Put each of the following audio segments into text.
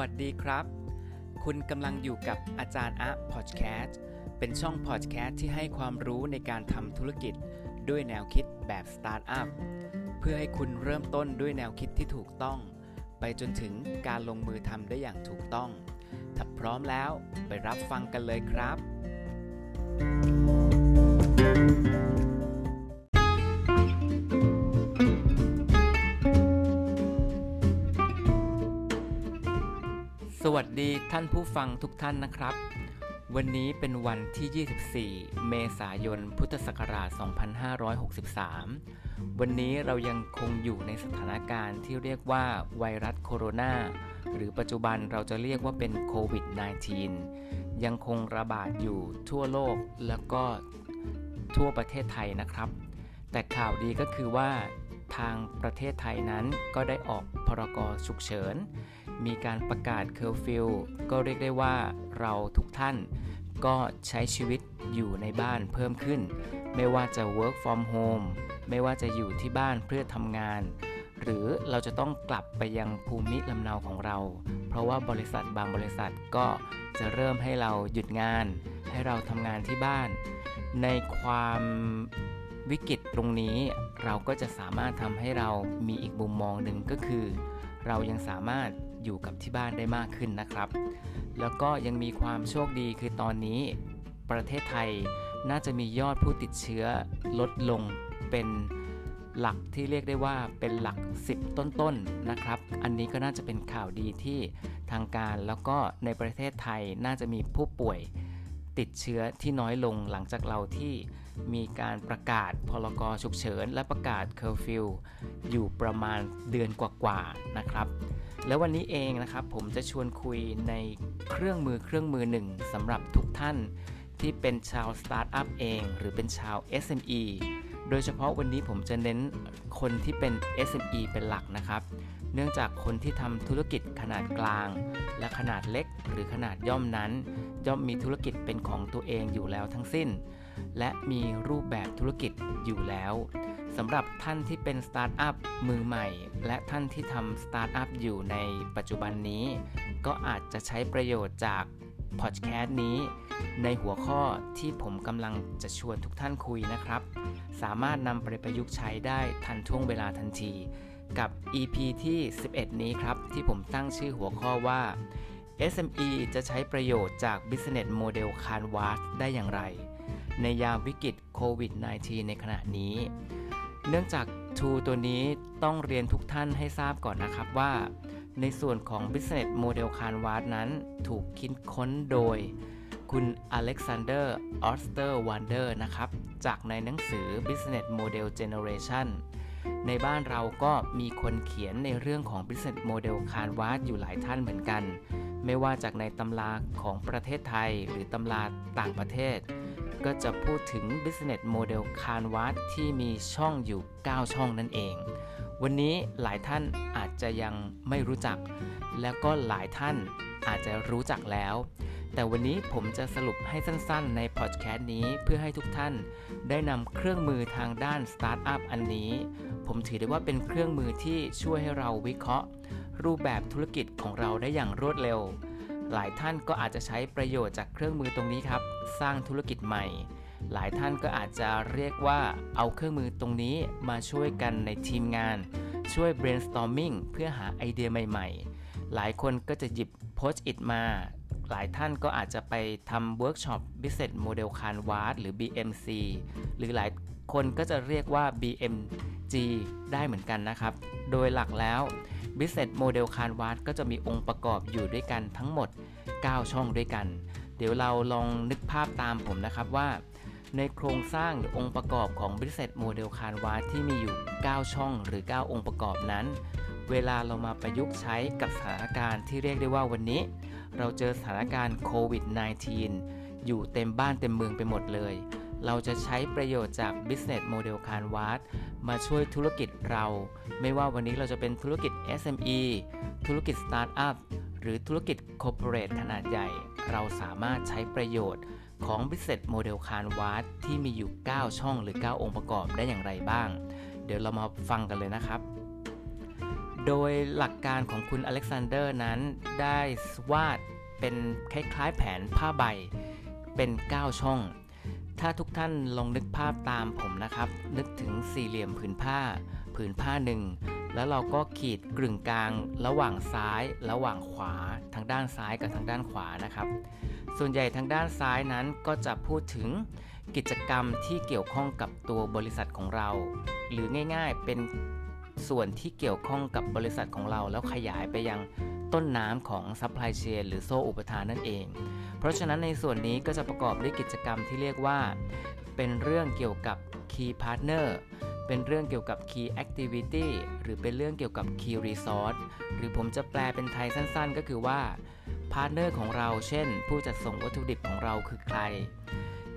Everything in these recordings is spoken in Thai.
วัสดีครับ คุณกำลังอยู่กับอาจารย์อะพอดแคสต์เป็นช่องพอดแคสต์ที่ให้ความรู้ในการทำธุรกิจด้วยแนวคิดแบบสตาร์ทอัพเพื่อให้คุณเริ่มต้นด้วยแนวคิดที่ถูกต้อง ไปจนถึงการลงมือทำได้อย่างถูกต้อง ถ้าพร้อมแล้วไปรับฟังกันเลยครับ สวัสดีท่านผู้ฟังทุกท่านนะครับ วันนี้เป็นวันที่ 24 เมษายน พุทธศักราช 2563 วันนี้เรายังคงอยู่ในสถานการณ์ที่เรียกว่าไวรัสโคโรนาหรือปัจจุบันเราจะเรียกว่าเป็นโควิด -19 ยังคงระบาดอยู่ทั่วโลกแล้วก็ทั่วประเทศไทยนะครับ แต่ข่าวดีก็คือว่าทางประเทศไทยนั้นก็ได้ออกพรกฉุกเฉิน มีการประกาศเคอร์ฟิวก็เรียกได้ว่าเราทุกท่านก็ใช้ชีวิตอยู่ในบ้านเพิ่มขึ้น ไม่ว่าจะ work from home ไม่ว่าจะอยู่ที่บ้านเพื่อทำงาน หรือเราจะต้องกลับไปยังภูมิลำเนาของเรา เพราะว่าบริษัทบางบริษัทก็จะเริ่มให้เราหยุดงาน ให้เราทำงานที่บ้าน ในความวิกฤตตรงนี้เราก็จะสามารถทำให้เรามีอีกมุมมองหนึ่งก็คือ เรายังสามารถ อยู่กับที่บ้านได้มากขึ้นนะครับ แล้วก็ยังมีความโชคดีคือตอนนี้ประเทศไทยน่าจะมียอดผู้ติดเชื้อลดลงเป็นหลักที่เรียกได้ว่าเป็นหลัก 10 ต้นๆนะครับ อันนี้ก็น่าจะเป็นข่าวดีที่ทางการแล้วก็ในประเทศไทยน่าจะมีผู้ป่วยติดเชื้อที่น้อยลงหลังจากเราที่มีการประกาศพรกฉุกเฉิน และประกาศเคอร์ฟิวอยู่ประมาณเดือนกว่าๆนะครับ แล้ววันนี้เองนะครับผมจะชวนคุยในเครื่องมือเครื่องมือหนึ่งสำหรับทุกท่านที่เป็นชาวสตาร์ทอัพเอง หรือเป็นชาว SME โดยเฉพาะวันนี้ผมจะเน้นคนที่เป็น SME เป็นหลักนะครับ เนื่องจากคนที่ทำธุรกิจขนาดกลาง และขนาดเล็กหรือขนาดย่อมนั้น ย่อมมีธุรกิจเป็นของตัวเองอยู่แล้วทั้งสิ้น และมีรูปแบบธุรกิจอยู่แล้วสำหรับท่านที่เป็นสตาร์ทอัพมือใหม่ และท่านที่ทำสตาร์ทอัพอยู่ในปัจจุบันนี้ ก็อาจจะใช้ประโยชน์จากพอดแคสต์นี้ ในหัวข้อที่ผมกำลังจะชวนทุกท่านคุยนะครับ สามารถนำไปประยุกต์ใช้ได้ทันท่วงเวลาทันที กับ EP ที่ 11 นี้ครับ ที่ผมตั้งชื่อหัวข้อว่า SME จะใช้ประโยชน์จาก Business Model Canvas ได้อย่างไร ในยามวิกฤตโควิด -19 ในขณะนี้ เนื่องจาก Tool ตัวนี้ต้องเรียนทุกท่านให้ทราบก่อนนะครับว่า ในส่วนของ Business Model Canvas นั้นถูกคิดค้นโดย คุณอเล็กซานเดอร์ออสเตอร์วัลเดอร์นะครับ จากในหนังสือ Business Model Generation ในบ้านเราก็มีคนเขียนในเรื่องของ Business Model Canvas อยู่หลายท่านเหมือนกัน ไม่ว่าจากในตำราของประเทศไทยหรือตำราต่างประเทศ ก็จะพูดถึง Business Model Canvas ที่มีช่องอยู่ 9 ช่องนั่นเอง วันนี้หลายท่านอาจจะยังไม่รู้จัก แล้วก็หลายท่านอาจจะรู้จักแล้ว แต่วันนี้ผมจะสรุปให้สั้นๆ ในพอดแคสต์นี้เพื่อให้ทุกท่านได้นำเครื่องมือทางด้านสตาร์ทอัพอันนี้ ผมถือได้ว่าเป็นเครื่องมือที่ช่วยให้เราวิเคราะห์ รูปแบบธุรกิจของเราได้อย่างรวดเร็ว หลายท่านก็อาจจะใช้ประโยชน์จากเครื่องมือตรงนี้ครับ สร้างธุรกิจใหม่ หลายท่านก็อาจจะเรียกว่าเอาเครื่องมือตรงนี้มาช่วยกันในทีมงาน ช่วย brainstorming เพื่อหาไอเดียใหม่ ๆ หลายคนก็จะหยิบ post it มา หลายท่านก็อาจจะไปทำเวิร์กช็อป Business Model Canvas หรือ BMC หรือหลายคนก็จะเรียกว่า BMG ได้เหมือนกันนะครับ โดยหลักแล้ว Business Model Canvas ก็จะมีองค์ประกอบอยู่ด้วยกันทั้งหมด 9 ช่องด้วยกัน เดี๋ยวเราลองนึกภาพตามผมนะครับว่า ในโครงสร้างหรือองค์ประกอบของ Business Model Canvas ที่มีอยู่ 9 ช่องหรือ 9 องค์ประกอบนั้น เวลาเรามาประยุกต์ใช้กับสถานการณ์ที่เรียกได้ว่าวันนี้ เราเจอสถานการณ์โควิด -19 อยู่เต็มบ้านเต็มเมืองไปหมดเลย เราจะใช้ประโยชน์จาก Business Model Canvas มาช่วยธุรกิจเรา ไม่ว่าวันนี้เราจะเป็นธุรกิจ SME ธุรกิจ Startup หรือธุรกิจ Corporate ขนาดใหญ่ เราสามารถใช้ประโยชน์ของ Business Model Canvas ที่มีอยู่ 9 ช่องหรือ 9 องค์ประกอบได้อย่างไรบ้าง เดี๋ยวเรามาฟังกันเลยนะครับ โดยหลักการของคุณอเล็กซานเดอร์นั้นได้วาดเป็นคล้ายๆแผนผ้าใบเป็น 9 ช่อง ถ้าทุกท่านลองนึกภาพตามผมนะครับ นึกถึงสี่เหลี่ยมผืนผ้า ผืนผ้าหนึ่งแล้วเราก็ขีดกึ่งกลาง ระหว่างซ้าย ระหว่างขวา ทางด้านซ้ายกับทางด้านขวานะครับ ส่วนใหญ่ทางด้านซ้ายนั้นก็จะพูดถึงกิจกรรมที่เกี่ยวข้องกับตัวบริษัทของเรา หรือง่ายๆเป็นส่วนที่เกี่ยวข้องกับบริษัทของเรา แล้วขยายไปยัง ต้นน้ำของ supply chain หรือโซ่อุปทานนั่นเอง เพราะฉะนั้นในส่วนนี้ก็จะประกอบด้วยกิจกรรมที่เรียกว่า เป็นเรื่องเกี่ยวกับ Key Partner เป็นเรื่องเกี่ยวกับ Key Activity หรือเป็นเรื่องเกี่ยวกับ Key Resource หรือผมจะแปลเป็นไทยสั้นๆ ก็คือว่าpartner ของเราเช่น ผู้จัดส่งวัตถุดิบของเราคือใคร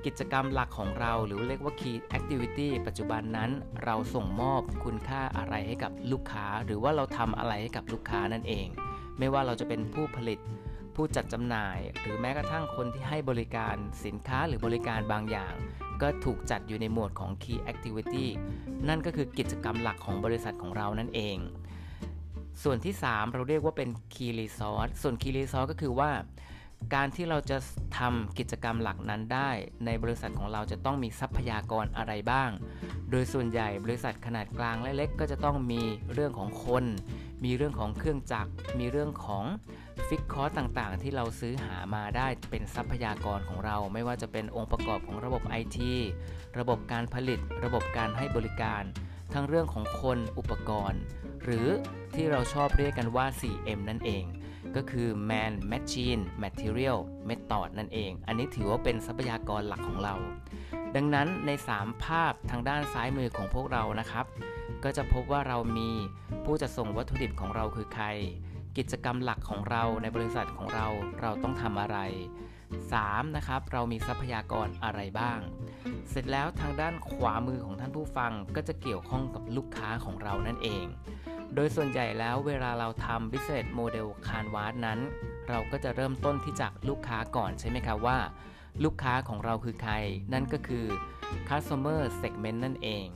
กิจกรรมหลักของเราหรือเรียกว่า Key Activity ปัจจุบันนั้นเราส่งมอบคุณค่าอะไรให้กับลูกค้า หรือว่าเราทำอะไรให้กับลูกค้านั่นเอง ไม่ว่าเราจะเป็นผู้ผลิต ผู้จัดจำหน่าย หรือแม้กระทั่งคนที่ให้บริการสินค้าหรือบริการบางอย่าง ก็ถูกจัดอยู่ในหมวดของ Key Activity นั่นก็คือกิจกรรมหลักของบริษัทของเรานั่นเอง ส่วนที่ 3 เราเรียกว่าเป็น Key Resource ส่วน Key Resource ก็คือว่าการที่เราจะทำกิจกรรมหลักนั้นได้ ในบริษัทของเราจะต้องมีทรัพยากรอะไรบ้าง โดยส่วนใหญ่บริษัทขนาดกลางและเล็กก็จะต้องมีเรื่องของคน มีเรื่องของเครื่องจักร มีเรื่องของฟิกคอร์ต่างๆ ที่เราซื้อหามาได้เป็นทรัพยากรของเรา ไม่ว่าจะเป็นองค์ประกอบของระบบ IT ระบบการผลิต ระบบการให้บริการ ทั้งเรื่องของคนอุปกรณ์ หรือที่เราชอบเรียกกันว่า 4M นั่นเอง ก็คือ Man Machine Material Method นั่นเอง อันนี้ถือว่าเป็นทรัพยากรหลักของเรา ดังนั้นใน 3 ภาพทางด้านซ้ายมือของพวกเรานะครับ ก็จะพบว่าเรามีผู้จะส่งวัตถุดิบของเราคือใคร กิจกรรมหลักของเราในบริษัทของเราเราต้องทำอะไร 3. นะครับเรามีทรัพยากรอะไรบ้าง เสร็จแล้วทางด้านขวามือของท่านผู้ฟังก็จะเกี่ยวข้องกับลูกค้าของเรานั่นเอง โดยส่วนใหญ่แล้วเวลาเราทำ business model canvas นั้น เราก็จะเริ่มต้นที่จากลูกค้าก่อนใช่ไหมครับว่า ลูกค้าของเราคือใคร นั่นก็คือ customer segment นั่นเอง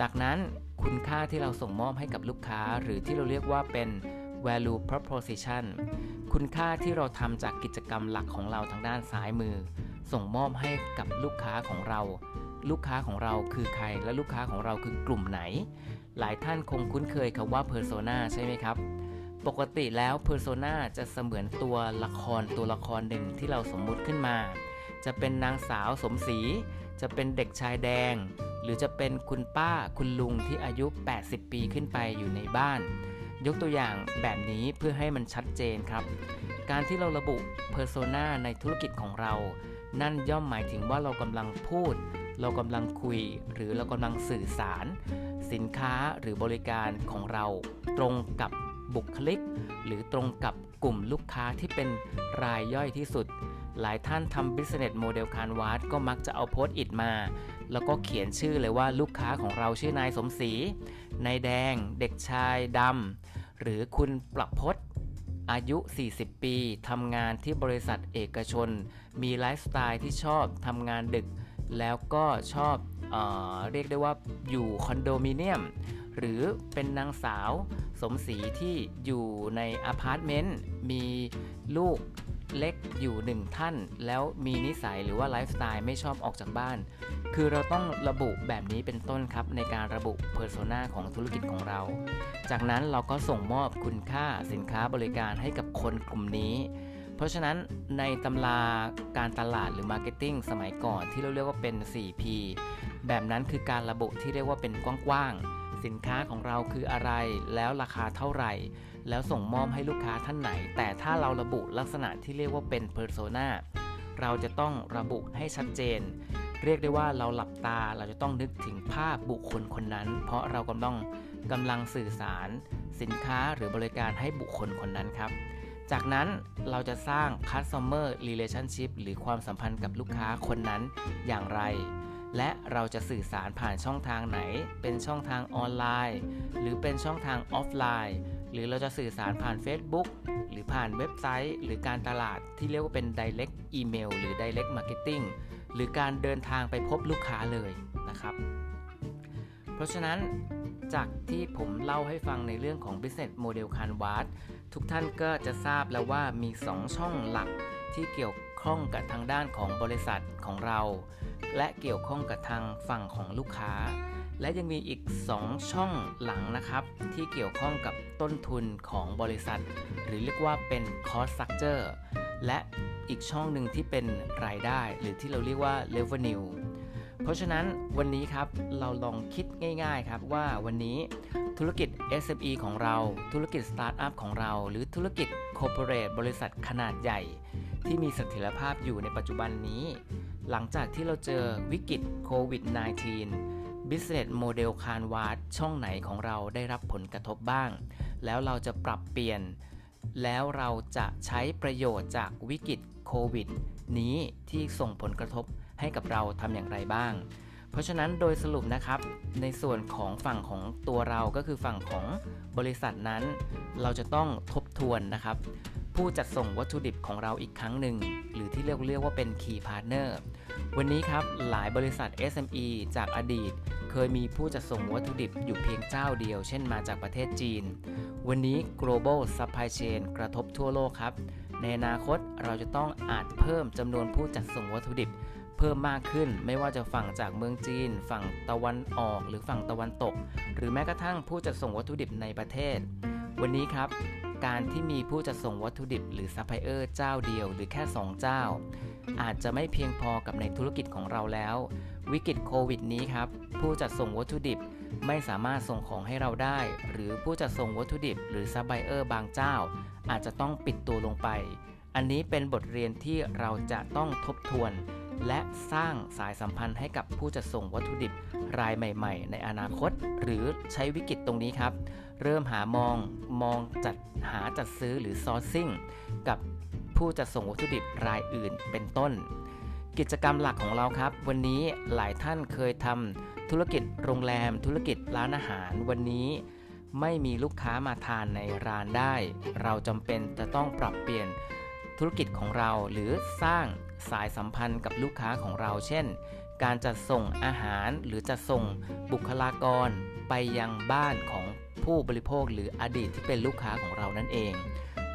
จากนั้น คุณค่าที่เราส่งมอบให้กับลูกค้า หรือที่เราเรียกว่าเป็น value proposition คุณค่าที่เราทำจากกิจกรรมหลักของเราทางด้านซ้ายมือ ส่งมอบให้กับลูกค้าของเรา ลูกค้าของเราคือใคร และลูกค้าของเราคือกลุ่มไหน หลายท่านคงคุ้นเคยคำว่า persona ใช่ไหมครับ ปกติแล้ว persona จะเสมือนตัวละครตัวละครหนึ่งที่เราสมมุติขึ้นมา จะเป็นนางสาวสมศรีจะเป็นเด็กชายแดง หรือจะเป็นคุณป้าคุณลุงที่อายุ 80 ปีขึ้นไปอยู่ในบ้าน ยกตัวอย่างแบบนี้เพื่อให้มันชัดเจนครับ การที่เราระบุ persona ในธุรกิจของเรา นั่นย่อมหมายถึงว่าเรากำลังพูด เรากำลังคุย หรือเรากำลังสื่อสาร สินค้าหรือบริการของเรา ตรงกับบุคลิก หรือตรงกับกลุ่มลูกค้าที่เป็นรายย่อยที่สุด หลายท่านทำ business model canvas ก็มักจะเอาโพสต์อิทมา แล้วก็เขียนชื่อเลยว่าลูกค้าของเราชื่อนายสมศรี นายแดง เด็กชายดำ หรือคุณประพศอายุ 40 ปี ทำงานที่บริษัทเอกชน มีไลฟ์สไตล์ที่ชอบ ทำงานดึก แล้วก็ชอบเออเรียกได้ว่าอยู่คอนโดมิเนียม หรือเป็นนางสาวสมศรีที่อยู่ในอพาร์ตเมนต์ มีลูก เล็กอยู่หนึ่งท่าน แล้วมีนิสัยหรือว่าไลฟ์สไตล์ไม่ชอบออกจากบ้าน คือเราต้องระบุแบบนี้เป็นต้นครับ ในการระบุ persona ของธุรกิจของเรา จากนั้นเราก็ส่งมอบคุณค่าสินค้าบริการให้กับคนกลุ่มนี้ เพราะฉะนั้นในตำราการตลาดหรือ marketing สมัยก่อนที่เราเรียกว่าเป็น 4P แบบนั้นคือการระบุที่เรียกว่าเป็นกว้างๆ สินค้าของเราคืออะไร แล้วราคาเท่าไหร่ แล้วส่งมอบให้ลูกค้าท่านไหน แต่ถ้าเราระบุลักษณะที่เรียกว่าเป็น Persona เราจะต้องระบุให้ชัดเจน เรียกได้ว่าเราหลับตาเราจะต้องนึกถึงภาพบุคคลคนนั้น เพราะเรากำลังกำลังสื่อสาร สินค้าหรือบริการให้บุคคลคนนั้นครับ จากนั้นเราจะสร้าง customer relationship หรือความสัมพันธ์กับลูกค้าคนนั้นอย่างไร และเราจะสื่อสารผ่านช่องทางไหน เป็นช่องทางออนไลน์ หรือเป็นช่องทางออฟไลน์ หรือเราจะสื่อสารผ่าน Facebook หรือผ่านเว็บไซต์ หรือการตลาดที่เรียกว่าเป็น direct email หรือ direct marketing หรือการเดินทางไปพบลูกค้าเลยนะครับ เพราะฉะนั้นจากที่ผมเล่าให้ฟังในเรื่องของ Business Model Canvas ทุกท่านก็จะทราบแล้วว่ามี 2 ช่องหลักที่เกี่ยวข้องกับทางด้านของบริษัทของเรา และเกี่ยวข้องกับทางฝั่งของลูกค้า และยังมีอีก 2 ช่องหลังนะครับ ที่เกี่ยวข้องกับต้นทุนของบริษัท หรือเรียกว่าเป็น cost structure และอีกช่องหนึ่งที่เป็นรายได้ หรือที่เราเรียกว่า revenue เพราะฉะนั้นวันนี้ครับเราลองคิดง่าย ๆ ครับว่าวันนี้ธุรกิจ SME ของเรา ธุรกิจสตาร์ทอัพของเรา หรือธุรกิจคอร์ปอเรทบริษัทขนาดใหญ่ ที่มีเสถียรภาพอยู่ในปัจจุบันนี้ หลังจากที่เราเจอวิกฤตโควิด -19 Business Model Canvas ช่องไหนของเราได้รับผลกระทบบ้าง แล้วเราจะปรับเปลี่ยน แล้วเราจะใช้ประโยชน์จากวิกฤตโควิด นี้ที่ส่งผลกระทบให้กับเราทำอย่างไรบ้าง เพราะฉะนั้นโดยสรุปนะครับ ในส่วนของฝั่งของตัวเราก็คือฝั่งของบริษัทนั้น เราจะต้องทบทวนนะครับ ผู้จัดส่งวัตถุดิบของเราอีกครั้งหนึ่ง หรือที่เรียกเรียกว่าเป็น Key Partner วันนี้ครับหลายบริษัท SME จากอดีต เคยมีผู้จัดส่งวัตถุดิบอยู่เพียงเจ้าเดียว เช่นมาจากประเทศจีน วันนี้ global supply chain กระทบทั่วโลกครับ ในอนาคตเราจะต้องอาจเพิ่มจำนวนผู้จัดส่งวัตถุดิบ เพิ่มมากขึ้นไม่ว่าจะฝั่งจากเมืองจีน ฝั่งตะวันออก หรือฝั่งตะวันตก หรือแม้กระทั่งผู้จัดส่งวัตถุดิบในประเทศ วันนี้ครับ การที่มีผู้จัดส่งวัตถุดิบหรือซัพพลายเออร์เจ้าเดียวหรือแค่ 2 เจ้า อาจจะไม่เพียงพอกับในธุรกิจของเราแล้ว วิกฤตโควิดนี้ครับ ผู้จัดส่งวัตถุดิบไม่สามารถส่งของให้เราได้ หรือผู้จัดส่งวัตถุดิบหรือซัพพลายเออร์บางเจ้า อาจจะต้องปิดตัวลงไป อันนี้เป็นบทเรียนที่เราจะต้องทบทวน และสร้างสายสัมพันธ์ให้กับผู้จัดส่งวัตถุดิบรายใหม่ ๆ ในอนาคต หรือใช้วิกฤตตรงนี้ครับ เริ่มหามองมองจัดหาจัดซื้อหรือ sourcing กับผู้จัดส่งวัตถุดิบรายอื่นเป็นต้น กิจกรรมหลักของเราครับ วันนี้หลายท่านเคยทำธุรกิจโรงแรม ธุรกิจร้านอาหาร วันนี้ไม่มีลูกค้ามาทานในร้านได้ เราจำเป็นจะต้องปรับเปลี่ยน ธุรกิจของเราหรือสร้างสายสัมพันธ์กับลูกค้าของเรา เช่น การจัดส่งอาหารหรือจัดส่งบุคลากรไปยังบ้านของผู้บริโภคหรืออดีตที่เป็นลูกค้าของเรานั่นเอง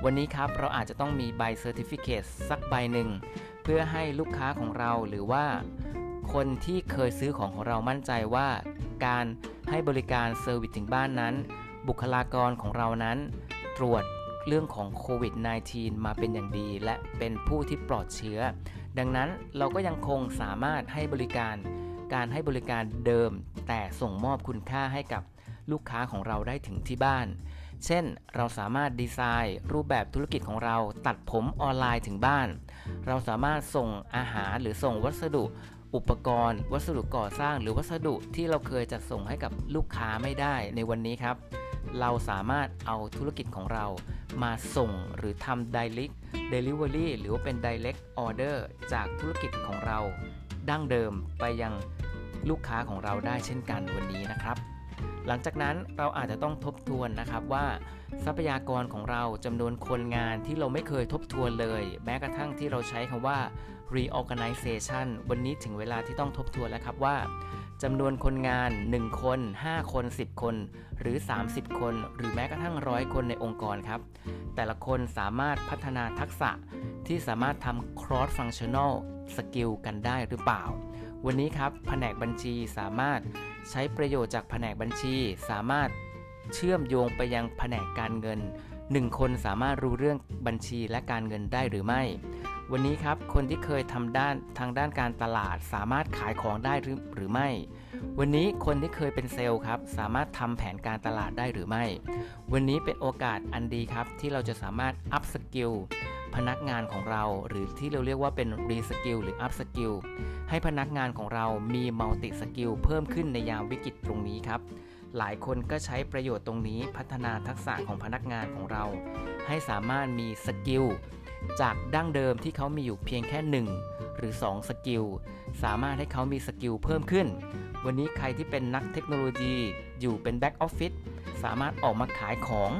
วันนี้ครับเราอาจจะต้องมีใบ certificate สักใบหนึ่ง เพื่อให้ลูกค้าของเราหรือว่า คนที่เคยซื้อของของเรามั่นใจว่า การให้บริการ service ถึงบ้านนั้น บุคลากรของเรานั้น ตรวจ เรื่องของโควิด -19 มาเป็นอย่างดี และเป็นผู้ที่ปลอดเชื้อ ดังนั้นเราก็ยังคงสามารถให้บริการการให้บริการเดิม แต่ส่งมอบคุณค่าให้กับลูกค้าของเราได้ถึงที่บ้าน เช่น เราสามารถดีไซน์รูปแบบธุรกิจของเราตัดผมออนไลน์ถึงบ้าน เราสามารถส่งอาหารหรือส่งวัสดุ อุปกรณ์ วัสดุก่อสร้าง หรือวัสดุที่เราเคยจัดส่งให้กับลูกค้าไม่ได้ในวันนี้ครับ เราสามารถเอาธุรกิจของเรามาส่งหรือทำ direct delivery หรือว่าเป็น direct order จากธุรกิจของเรา ดั้งเดิมไปยังลูกค้าของเราได้เช่นกันวันนี้นะครับ หลังจากนั้นเราอาจจะต้องทบทวนนะครับว่าทรัพยากรของเราจำนวนคนงานที่เราไม่เคยทบทวนเลย แม้กระทั่งที่เราใช้คำว่า reorganization วันนี้ถึงเวลาที่ต้องทบทวนแล้วครับว่าจำนวนคนงาน 1 คน 5 คน 10 คน หรือ 30 คน หรือแม้กระทั่งร้อยคนในองค์กรครับ แต่ละคนสามารถพัฒนาทักษะที่สามารถทำ cross functional skill กันได้หรือเปล่า วันนี้ครับแผนกบัญชีสามารถใช้ประโยชน์จากแผนกบัญชี สามารถเชื่อมโยงไปยังแผนกการเงิน 1 คนสามารถรู้เรื่องบัญชีและการเงินได้หรือไม่ วันนี้ครับคนที่เคยทำด้านทางด้านการตลาด สามารถขายของได้หรือหรือไม่ วันนี้คนที่เคยเป็นเซลล์ครับ สามารถทำแผนการตลาดได้หรือไม่ วันนี้เป็นโอกาสอันดีครับ ที่เราจะสามารถ upskill พนักงานของเรา หรือที่เราเรียกว่าเป็น reskill หรือ upskill ให้พนักงานของเรามี multi-skill เพิ่มขึ้นในยามวิกฤตตรงนี้ครับหลายคนก็ใช้ประโยชน์ตรงนี้พัฒนาทักษะของพนักงานของเรา ให้สามารถมี skill จากดั้งเดิมที่เขามีอยู่เพียงแค่ 1 หรือ 2 skill สามารถให้เขามี skill เพิ่มขึ้น วันนี้ใครที่เป็นนักเทคโนโลยีอยู่เป็น back office สามารถออกมาขายของ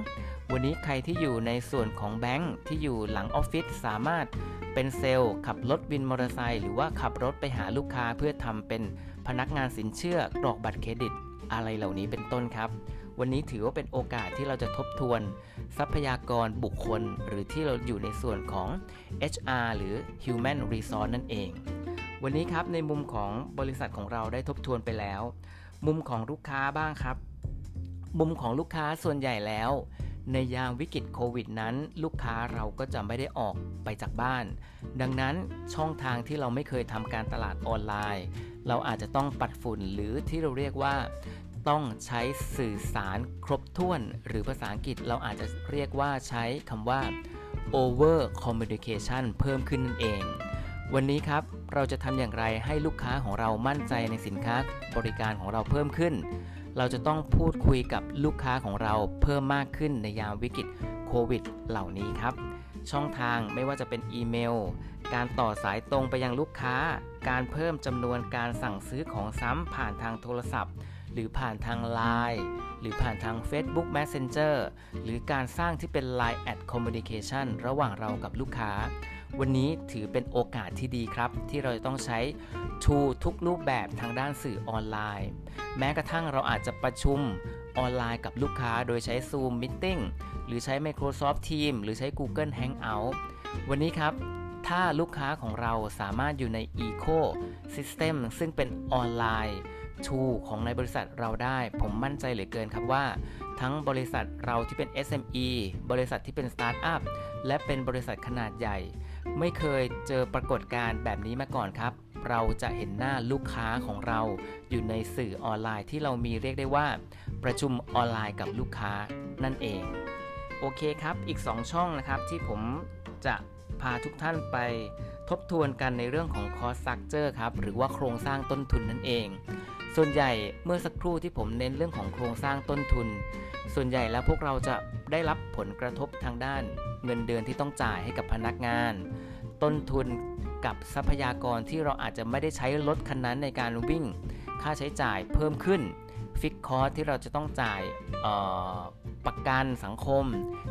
วันนี้ใครที่อยู่ในส่วนของแบงค์ที่อยู่หลังออฟฟิศสามารถเป็นเซลล์ขับรถวินมอเตอร์ไซค์หรือว่าขับรถไปหาลูกค้าเพื่อทำเป็นพนักงานสินเชื่อกรอกบัตรเครดิต อะไรเหล่านี้เป็นต้นครับ วันนี้ถือว่าเป็นโอกาสที่เราจะทบทวน ทรัพยากรบุคคล หรือที่เราอยู่ในส่วนของ HR หรือ Human Resource นั่นเอง วันนี้ครับในมุมของบริษัทของเราได้ทบทวนไปแล้ว มุมของลูกค้าบ้างครับ มุมของลูกค้าส่วนใหญ่แล้ว ในยามวิกฤตโควิดนั้น ลูกค้าเราก็จะไม่ได้ออกไปจากบ้าน ดังนั้นช่องทางที่เราไม่เคยทำการตลาดออนไลน์เราอาจจะต้องปัดฝุ่นหรือที่เราเรียกว่า ต้องใช้สื่อสารครบถ้วน หรือภาษาอังกฤษเราอาจจะเรียกว่าใช้คำว่า over communication เพิ่มขึ้นนั่นเอง วันนี้ครับเราจะทำอย่างไรให้ลูกค้าของเรามั่นใจในสินค้าบริการของเราเพิ่มขึ้น เราจะต้องพูดคุยกับลูกค้าของเราเพิ่มมากขึ้นในยามวิกฤตโควิด เหล่านี้ครับ ช่องทางไม่ว่าจะเป็นอีเมล การต่อสายตรงไปยังลูกค้า การเพิ่มจำนวนการสั่งซื้อของซ้ำผ่านทางโทรศัพท์ หรือผ่านทาง Line หรือผ่านทาง Facebook Messenger หรือการสร้างที่เป็น Line Ad Communication ระหว่างเรากับลูกค้า วันนี้ถือเป็นโอกาสที่ดีครับ ที่เราจะต้องใช้ทูทุกรูปแบบทางด้านสื่อออนไลน์ แม้กระทั่งเราอาจจะประชุมออนไลน์กับลูกค้าโดยใช้ Zoom Meeting หรือใช้ Microsoft Teams หรือใช้ Google Hangout วันนี้ครับถ้าลูกค้าของเราสามารถอยู่ใน Eco System ซึ่งเป็น online tool ของในบริษัทเราได้ ผมมั่นใจเหลือเกินครับว่า ทั้งบริษัทเราที่เป็น SME บริษัทที่เป็นสตาร์ทอัพและเป็นบริษัทขนาดใหญ่ ไม่เคยเจอปรากฏการณ์แบบนี้มาก่อนครับ เราจะเห็นหน้าลูกค้าของเรา อยู่ในสื่อออนไลน์ที่เรามีเรียกได้ว่า ประชุมออนไลน์กับลูกค้านั่นเอง โอเคครับ อีก 2 ช่องนะครับที่ผมจะ พาทุกท่านไปทบทวนกันในเรื่องของ cost structure ครับ หรือว่าโครงสร้างต้นทุนนั่นเอง ส่วนใหญ่เมื่อสักครู่ที่ผมเน้นเรื่องของโครงสร้างต้นทุน ส่วนใหญ่แล้วพวกเราจะได้รับผลกระทบทางด้าน เงินเดือนที่ต้องจ่ายให้กับพนักงาน ต้นทุนกับทรัพยากรที่เราอาจจะไม่ได้ใช้รถคันนั้นในการวิ่ง ค่าใช้จ่ายเพิ่มขึ้น ฟิกคอร์สที่เราจะต้องจ่ายประกันสังคม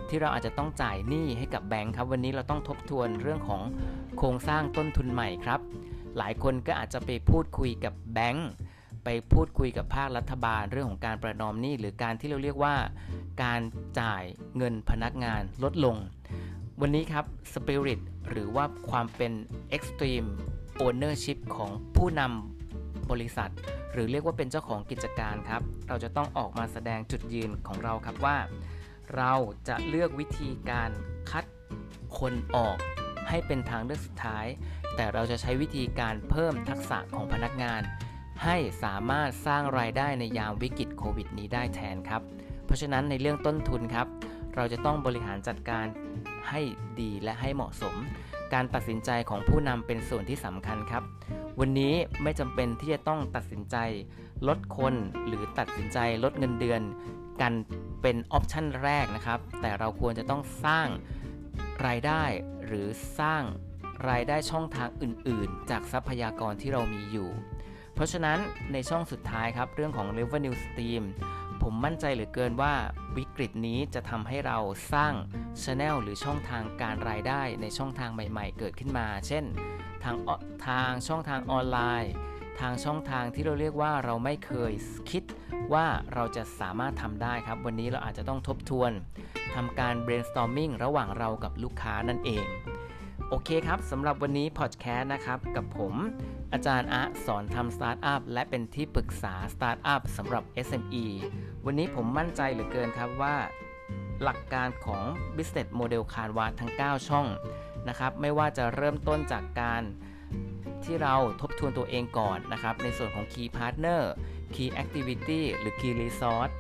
ที่เราอาจจะต้องจ่ายหนี้ให้กับแบงค์ครับ วันนี้เราต้องทบทวนเรื่องของโครงสร้างต้นทุนใหม่ครับ หลายคนก็อาจจะไปพูดคุยกับแบงค์ไปพูดคุยกับภาครัฐบาลเรื่องของการประนอมหนี้หรือการที่เราเรียกว่า การจ่ายเงินพนักงานลดลง วันนี้ครับ Spirit หรือว่าความเป็น Extreme Ownership ของผู้นำ บริษัท หรือเรียกว่าเป็นเจ้าของกิจการครับ เราจะต้องออกมาแสดงจุดยืนของเราครับว่า เราจะเลือกวิธีการคัดคนออกให้เป็นทางเลือกสุดท้าย แต่เราจะใช้วิธีการเพิ่มทักษะของพนักงาน ให้สามารถสร้างรายได้ในยามวิกฤตโควิดนี้ได้แทนครับ เพราะฉะนั้นในเรื่องต้นทุนครับ เราจะต้องบริหารจัดการให้ดีและให้เหมาะสม การตัดสินใจของผู้นำเป็นส่วนที่สำคัญครับ วันนี้ไม่จำเป็นที่จะต้องตัดสินใจ ลดคนหรือตัดสินใจลดเงินเดือน กันเป็นออปชันแรกนะครับ แต่เราควรจะต้องสร้างรายได้หรือสร้างรายได้ช่องทางอื่น ๆ จากทรัพยากรที่เรามีอยู่ เพราะฉะนั้นในช่องสุดท้ายครับ เรื่องของ revenue stream ผมมั่นใจเหลือเกินว่าวิกฤตนี้จะทำให้เราสร้างช anel หรือช่องทางการรายได้ในช่องทางใหม่ ๆ เกิดขึ้นมา เช่น ทางทางช่องทางออนไลน์ ทางช่องทางที่เราเรียกว่าเราไม่เคยคิดว่าเราจะสามารถทำได้ครับ วันนี้เราอาจจะต้องทบทวนทำการ brainstorming ระหว่างเรากับลูกค้านั่นเอง โอเคครับสำหรับวันนี้พอดแคสต์นะครับ กับผมอาจารย์อะสอนทำสตาร์ทอัพและเป็นที่ปรึกษาสตาร์ทอัพสำหรับ SME วันนี้ผมมั่นใจเหลือเกินครับว่า หลักการของ Business Model Canvas ทั้ง 9 ช่องนะครับ ไม่ว่าจะเริ่มต้นจากการที่เราทบทวนตัวเองก่อนนะครับ ในส่วนของ Key Partner Key Activity หรือ Key Resource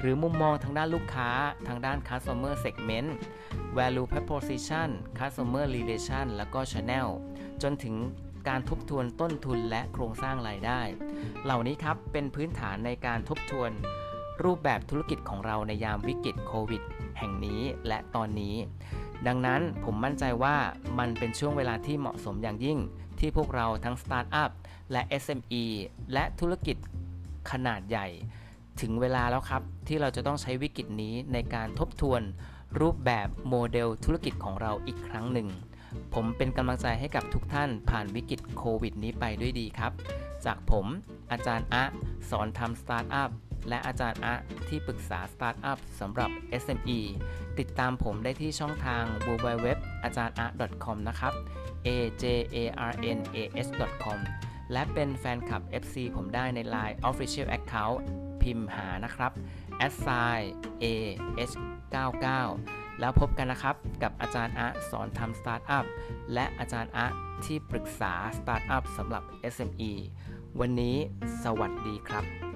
หรือมุมมองทางด้านลูกค้า ทางด้าน Customer Segment Value Proposition Customer Relation แล้วก็ Channel จนถึงการทบทวนต้นทุนและโครงสร้างรายได้ เหล่านี้ครับเป็นพื้นฐานในการทบทวนรูปแบบธุรกิจของเราในยามวิกฤตโควิด แห่งนี้และตอนนี้ ดังนั้นผมมั่นใจว่ามันเป็นช่วงเวลาที่เหมาะสมอย่างยิ่ง ที่พวกเราทั้งสตาร์ทอัพและ SME และธุรกิจขนาดใหญ่ ถึงเวลาแล้วครับ ที่เราจะต้องใช้วิกฤตนี้ในการทบทวนรูปแบบโมเดลธุรกิจของเราอีกครั้งหนึ่ง ผมเป็นกำลังใจให้กับทุกท่านผ่านวิกฤตโควิดนี้ไปด้วยดีครับ จากผมอาจารย์อะสอนทำสตาร์ทอัพและอาจารย์อะที่ปรึกษาสตาร์ทอัพสำหรับ SME ติดตามผมได้ที่ช่องทาง www อาจารย์อะ .com นะครับ a j a r n a s .com และเป็นแฟนคลับ FC ผมได้ใน Line Official Account พิมพ์หานะครับ a s s i a h 99แล้วพบกันนะครับกับอาจารย์อะสอนทำสตาร์ทอัพและอาจารย์อะที่ปรึกษาสตาร์ทอัพสำหรับ SME วันนี้สวัสดีครับ